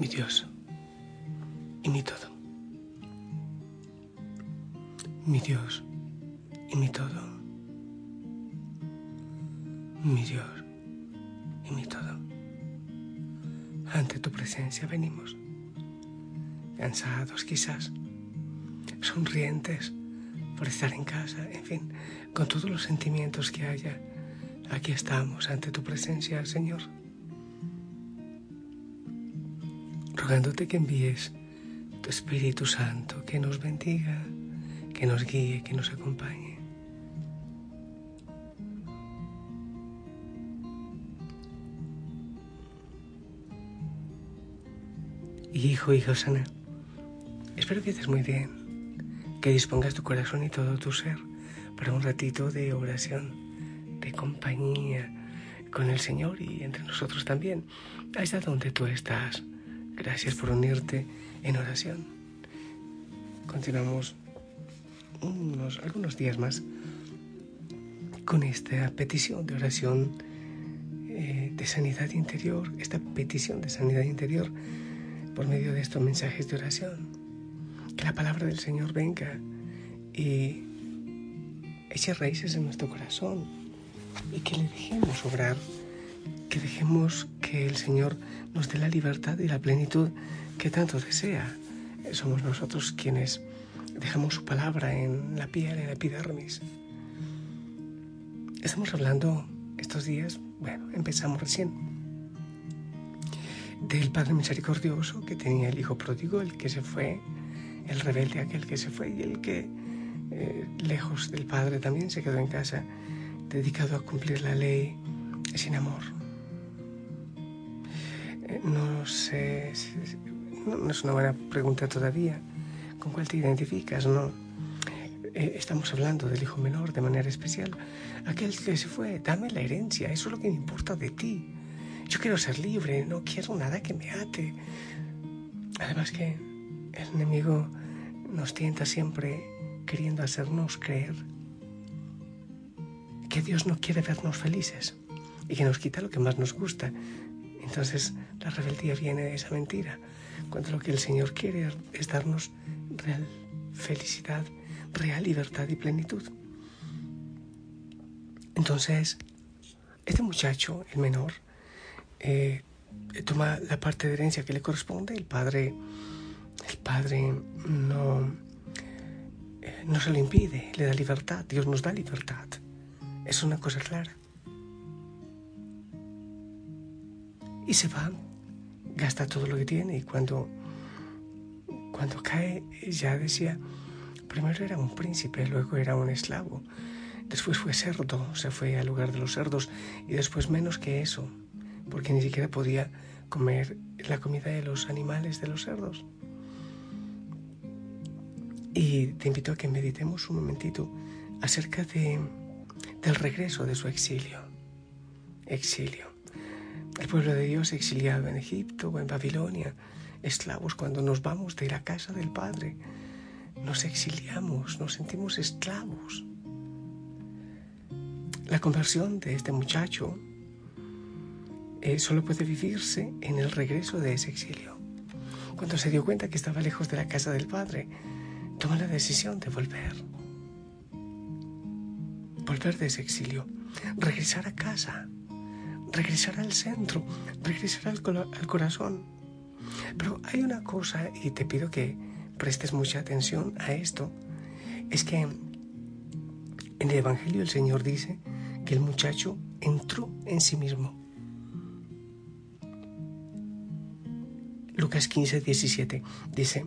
mi Dios y mi todo. Mi Dios y mi todo. Mi Dios y mi todo. Ante tu presencia venimos, cansados quizás, sonrientes por estar en casa, en fin, con todos los sentimientos que haya. Aquí estamos ante tu presencia, Señor rogándote que envíes tu Espíritu Santo, que nos bendiga, que nos guíe, que nos acompañe. Hijo, hijo sana, espero que estés muy bien, que dispongas tu corazón y todo tu ser para un ratito de oración, de compañía con el Señor y entre nosotros también, hasta donde tú estás. Gracias por unirte en oración. Continuamos unos, algunos días más con esta petición de oración eh, de sanidad interior, esta petición de sanidad interior por medio de estos mensajes de oración. Que la palabra del Señor venga y eche raíces en nuestro corazón y que le dejemos obrar, que dejemos que el Señor nos dé la libertad y la plenitud que tanto desea. Somos nosotros quienes dejamos su palabra en la piel, en la epidermis. Estamos hablando estos días, bueno, empezamos recién, del Padre Misericordioso que tenía el Hijo pródigo, el que se fue, el rebelde aquel que se fue y el que, eh, lejos del Padre, también se quedó en casa, dedicado a cumplir la ley sin amor no sé, no, es una buena pregunta todavía. ¿Con cuál te identificas? No. Eh, estamos hablando del hijo menor de manera especial. Aquel que se fue, dame la herencia, eso es lo que me importa de ti. Yo quiero ser libre, no quiero nada que me ate. Además que el enemigo nos tienta siempre queriendo hacernos creer que Dios no quiere vernos felices y que nos quita lo que más nos gusta, entonces la rebeldía viene de esa mentira, cuando lo que el Señor quiere es darnos real felicidad, real libertad y plenitud. Entonces, este muchacho, el menor, eh, toma la parte de herencia que le corresponde. El padre, el padre no, eh, no se lo impide, le da libertad. Dios nos da libertad. Es una cosa clara. y se va, gasta todo lo que tiene y cuando, cuando cae ya decía, primero era un príncipe, luego era un esclavo, después fue cerdo, se fue al lugar de los cerdos y después menos que eso, porque ni siquiera podía comer la comida de los animales de los cerdos. Y te invito a que meditemos un momentito acerca de, del regreso de su exilio. Exilio. El pueblo de Dios exiliado en Egipto o en Babilonia, esclavos cuando nos vamos de la casa del Padre, nos exiliamos, nos sentimos esclavos. La conversión de este muchacho eh, solo puede vivirse en el regreso de ese exilio. Cuando se dio cuenta que estaba lejos de la casa del Padre, tomó la decisión de volver. Volver de ese exilio, regresar a casa regresar al centro, regresar al, corazón. Pero hay una cosa, y te pido que prestes mucha atención a esto, es que en el Evangelio el Señor dice que el muchacho entró en sí mismo. Lucas 15, 17 dice,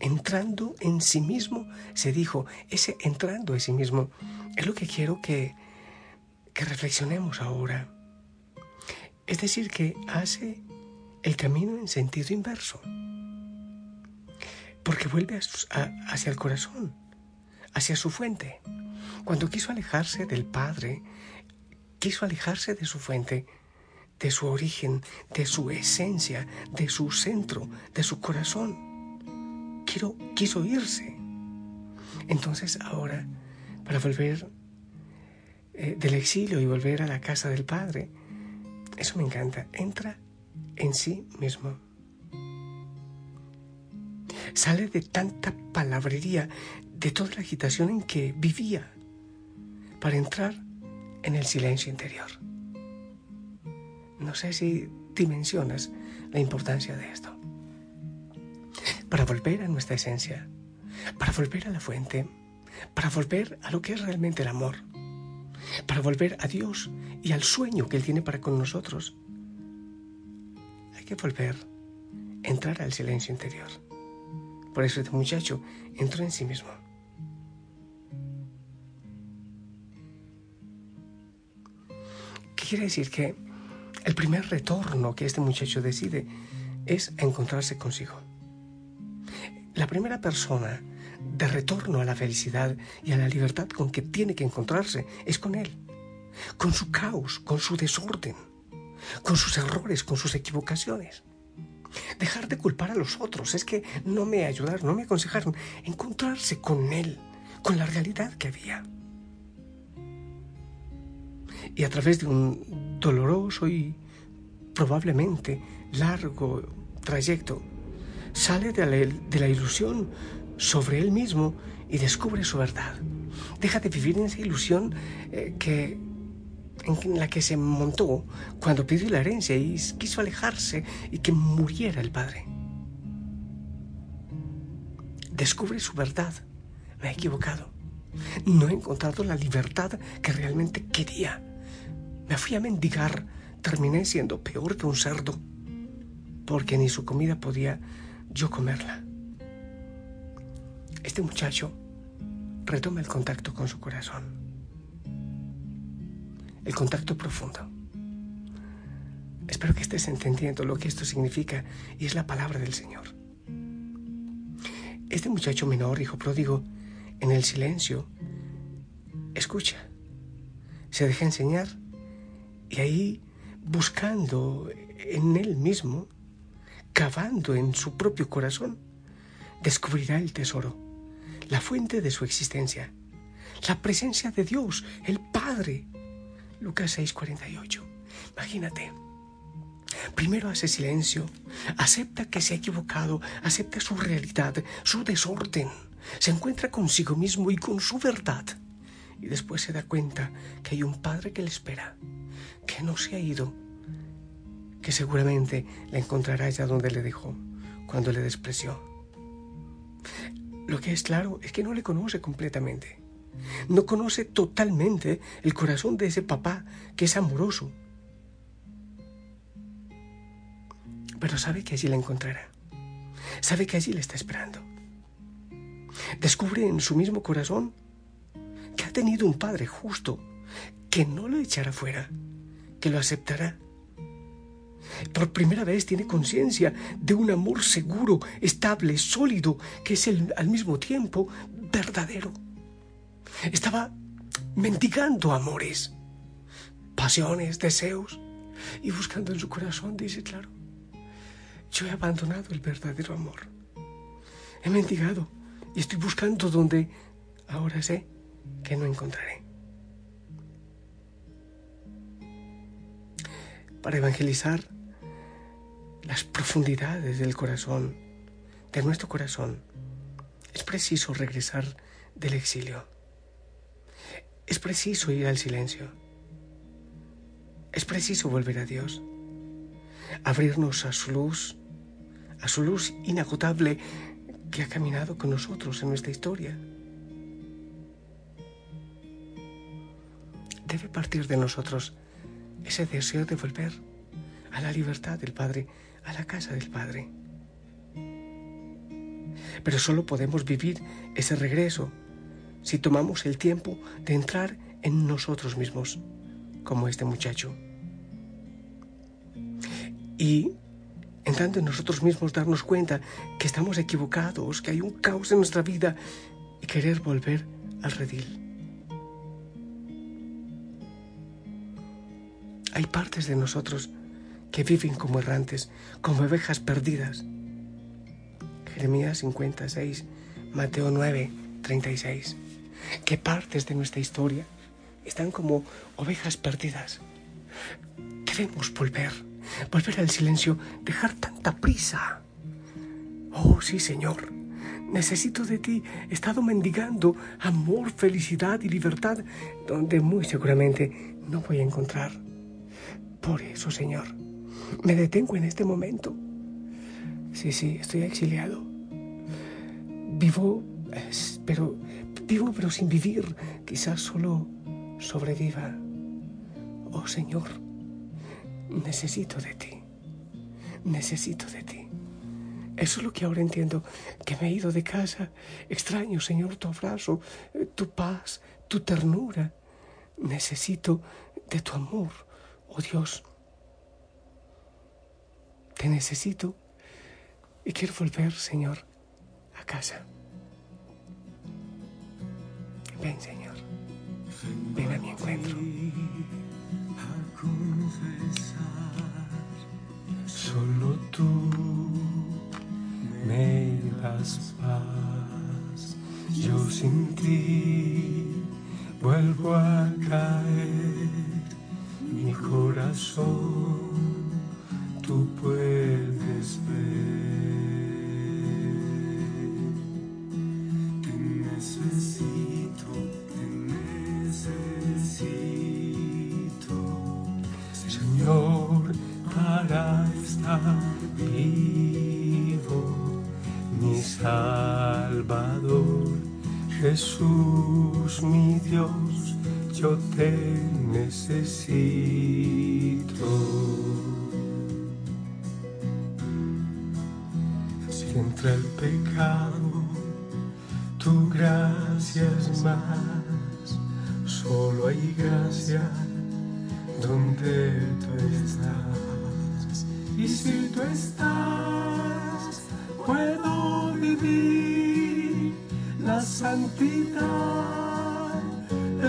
entrando en sí mismo, se dijo, ese entrando en sí mismo es lo que quiero que, que reflexionemos ahora. Es decir, que hace el camino en sentido inverso. Porque vuelve hacia el corazón, hacia su fuente. Cuando quiso alejarse del Padre, quiso alejarse de su fuente, de su origen, de su esencia, de su centro, de su corazón. Quiso irse. Entonces ahora, para volver eh, del exilio y volver a la casa del Padre, eso me encanta. Entra en sí mismo. sale de tanta palabrería, de toda la agitación en que vivía, para entrar en el silencio interior. No sé si dimensionas la importancia de esto. Para volver a nuestra esencia, para volver a la fuente, para volver a lo que es realmente el amor, para volver a Dios y al sueño que Él tiene para con nosotros, hay que volver entrar al silencio interior. Por eso este muchacho entró en sí mismo. ¿Qué quiere decir? Que el primer retorno que este muchacho decide es encontrarse consigo. La primera persona de retorno a la felicidad y a la libertad con que tiene que encontrarse es con él, con su caos, con su desorden, con sus errores, con sus equivocaciones. Dejar de culpar a los otros es que no me ayudaron, no me aconsejaron. Encontrarse con él, con la realidad que había. Y a través de un doloroso y probablemente largo trayecto, sale de la, de la ilusión sobre él mismo y descubre su verdad. Deja de vivir en esa ilusión eh, que, en la que se montó cuando pidió la herencia y quiso alejarse y que muriera el padre. Descubre su verdad. Me he equivocado. No he encontrado la libertad que realmente quería. Me fui a mendigar. Terminé siendo peor que un cerdo, porque ni su comida podía yo comerla este muchacho retoma el contacto con su corazón. El contacto profundo. Espero que estés entendiendo lo que esto significa y es la palabra del Señor. Este muchacho menor, hijo pródigo, en el silencio, escucha, se deja enseñar y ahí buscando en él mismo, cavando en su propio corazón, descubrirá el tesoro la fuente de su existencia, la presencia de Dios, el Padre. Lucas 6:48. Imagínate. Primero hace silencio, acepta que se ha equivocado, acepta su realidad, su desorden, se encuentra consigo mismo y con su verdad. Y después se da cuenta que hay un Padre que le espera, que no se ha ido, que seguramente la encontrará allá donde le dejó, cuando le despreció. Lo que es claro es que no le conoce completamente. No conoce totalmente el corazón de ese papá que es amoroso. Pero sabe que allí la encontrará. Sabe que allí le está esperando. Descubre en su mismo corazón que ha tenido un padre justo, que no lo echará fuera, que lo aceptará por primera vez tiene conciencia de un amor seguro, estable, sólido, que es al mismo tiempo verdadero. Estaba mendigando amores, pasiones, deseos, y buscando en su corazón, dice, claro, yo he abandonado el verdadero amor. He mendigado y estoy buscando donde ahora sé que no encontraré. Para evangelizar las profundidades del corazón, de nuestro corazón, es preciso regresar del exilio. Es preciso ir al silencio. Es preciso volver a Dios. Abrirnos a su luz, a su luz inagotable que ha caminado con nosotros en nuestra historia. Debe partir de nosotros ese deseo de volver a la libertad del Padre a la casa del Padre. Pero solo podemos vivir ese regreso si tomamos el tiempo de entrar en nosotros mismos, como este muchacho. Y entrando en nosotros mismos darnos cuenta que estamos equivocados, que hay un caos en nuestra vida y querer volver al redil. Hay partes de nosotros que viven como errantes, como ovejas perdidas. Jeremías 56, Mateo 9, 36. ¿Qué partes de nuestra historia están como ovejas perdidas? Queremos volver, volver al silencio, dejar tanta prisa. Oh, sí, Señor, Necesito de ti. He estado mendigando amor, felicidad y libertad donde muy seguramente no voy a encontrar. Por eso, Señor, me detengo en este momento. Sí, sí, estoy exiliado. Vivo, pero vivo pero sin vivir. Quizás solo sobreviva. Oh Señor, necesito de ti. Necesito de ti. Eso es lo que ahora entiendo, que me he ido de casa. Extraño, Señor, tu abrazo, eh, tu paz, tu ternura. Necesito de tu amor, oh Dios. Te necesito y quiero volver, Señor, a casa. Ven, Señor. Ven a mi encuentro. Solo tú me das paz. Yo sin ti vuelvo a caer, mi corazón necesito. Si entra el pecado, tu gracia es más, solo hay gracia donde tú estás. Y si tú estás, puedo la santidad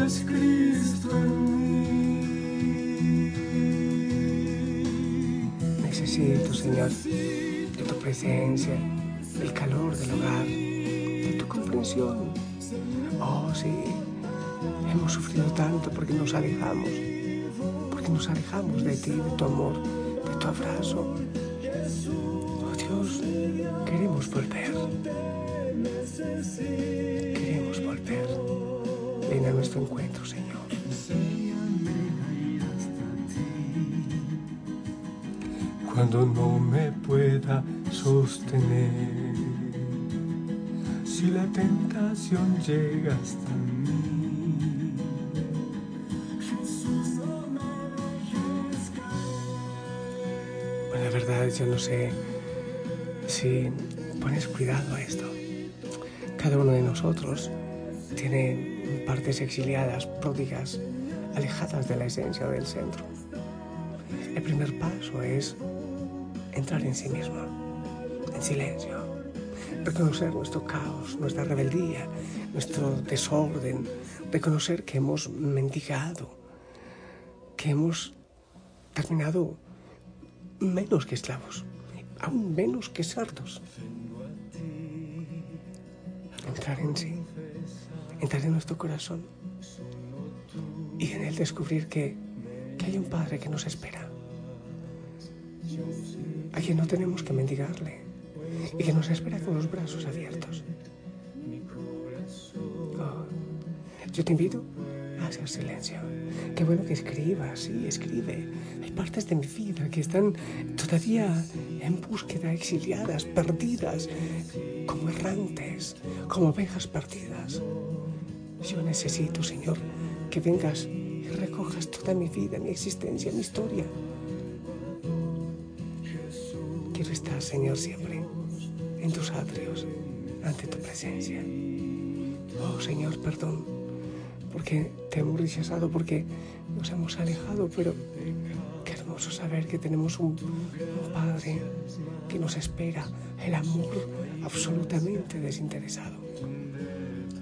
es Cristo en mí. Necesito, Señor, de tu presencia, del calor del hogar, de tu comprensión. Oh, sí, hemos sufrido tanto porque nos alejamos, porque nos alejamos de ti, de tu amor, de tu abrazo. Oh Dios, queremos volver. Queremos volver. Ven a nuestro encuentro, Señor. Cuando no me pueda sostener, si la tentación llega hasta mí, bueno, la verdad, yo no sé si pones cuidado a esto. Cada uno de nosotros tiene partes exiliadas, pródigas, alejadas de la esencia del centro. El primer paso es entrar en sí mismo, en silencio, reconocer nuestro caos, nuestra rebeldía, nuestro desorden, reconocer que hemos mendigado, que hemos terminado menos que esclavos, aún menos que cerdos entrar en sí, entrar en nuestro corazón y en él descubrir que, que hay un Padre que nos espera, a quien no tenemos que mendigarle y que nos espera con los brazos abiertos. Oh, yo te invito a hacer silencio. Qué bueno que escribas, sí, escribe. Hay partes de mi vida que están todavía en búsqueda, exiliadas, perdidas, como errantes, como ovejas perdidas. Yo necesito, Señor, que vengas y recojas toda mi vida, mi existencia, mi historia. Señor, siempre en tus atrios, ante tu presencia. Oh, Señor, perdón, porque te hemos rechazado, porque nos hemos alejado, pero qué hermoso saber que tenemos un, un Padre que nos espera, el amor absolutamente desinteresado.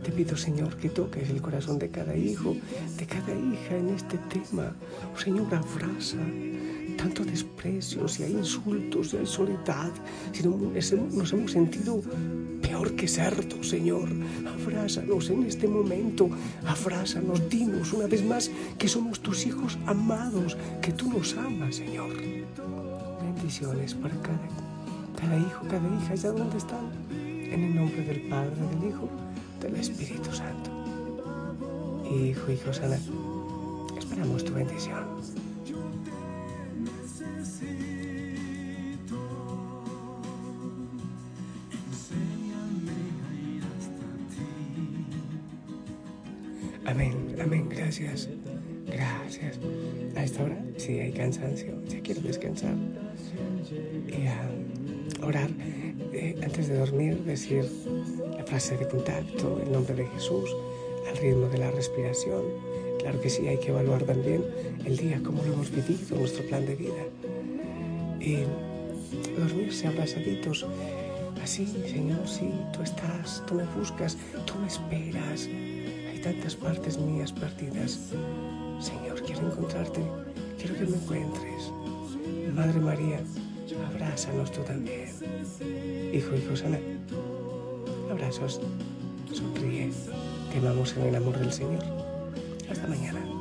Te pido, Señor, que toques el corazón de cada hijo, de cada hija en este tema. Oh, Señor, abraza tanto desprecio, si hay insultos, si hay soledad, si nos hemos sentido peor que cerdos, Señor. Abrázanos en este momento, abrázanos, dinos una vez más que somos tus hijos amados, que tú nos amas, Señor. Bendiciones para cada, cada hijo, cada hija, allá donde están En el nombre del Padre, del Hijo, del Espíritu Santo. Hijo y Josana, esperamos tu bendición. Amén, amén, gracias, gracias. A esta hora sí hay cansancio, ya quiero descansar y a orar eh, antes de dormir, decir la frase de contacto, el nombre de Jesús, al ritmo de la respiración. Claro que sí, hay que evaluar también el día, cómo lo hemos vivido, nuestro plan de vida. Y dormirse abrazaditos. Así, Señor, sí, tú estás, tú me buscas, tú me esperas tantas partes mías perdidas. Señor, quiero encontrarte, quiero que me encuentres. Madre María, abrázanos tú también. Hijo y Josana, abrazos, sonríe, te amamos en el amor del Señor. Hasta mañana.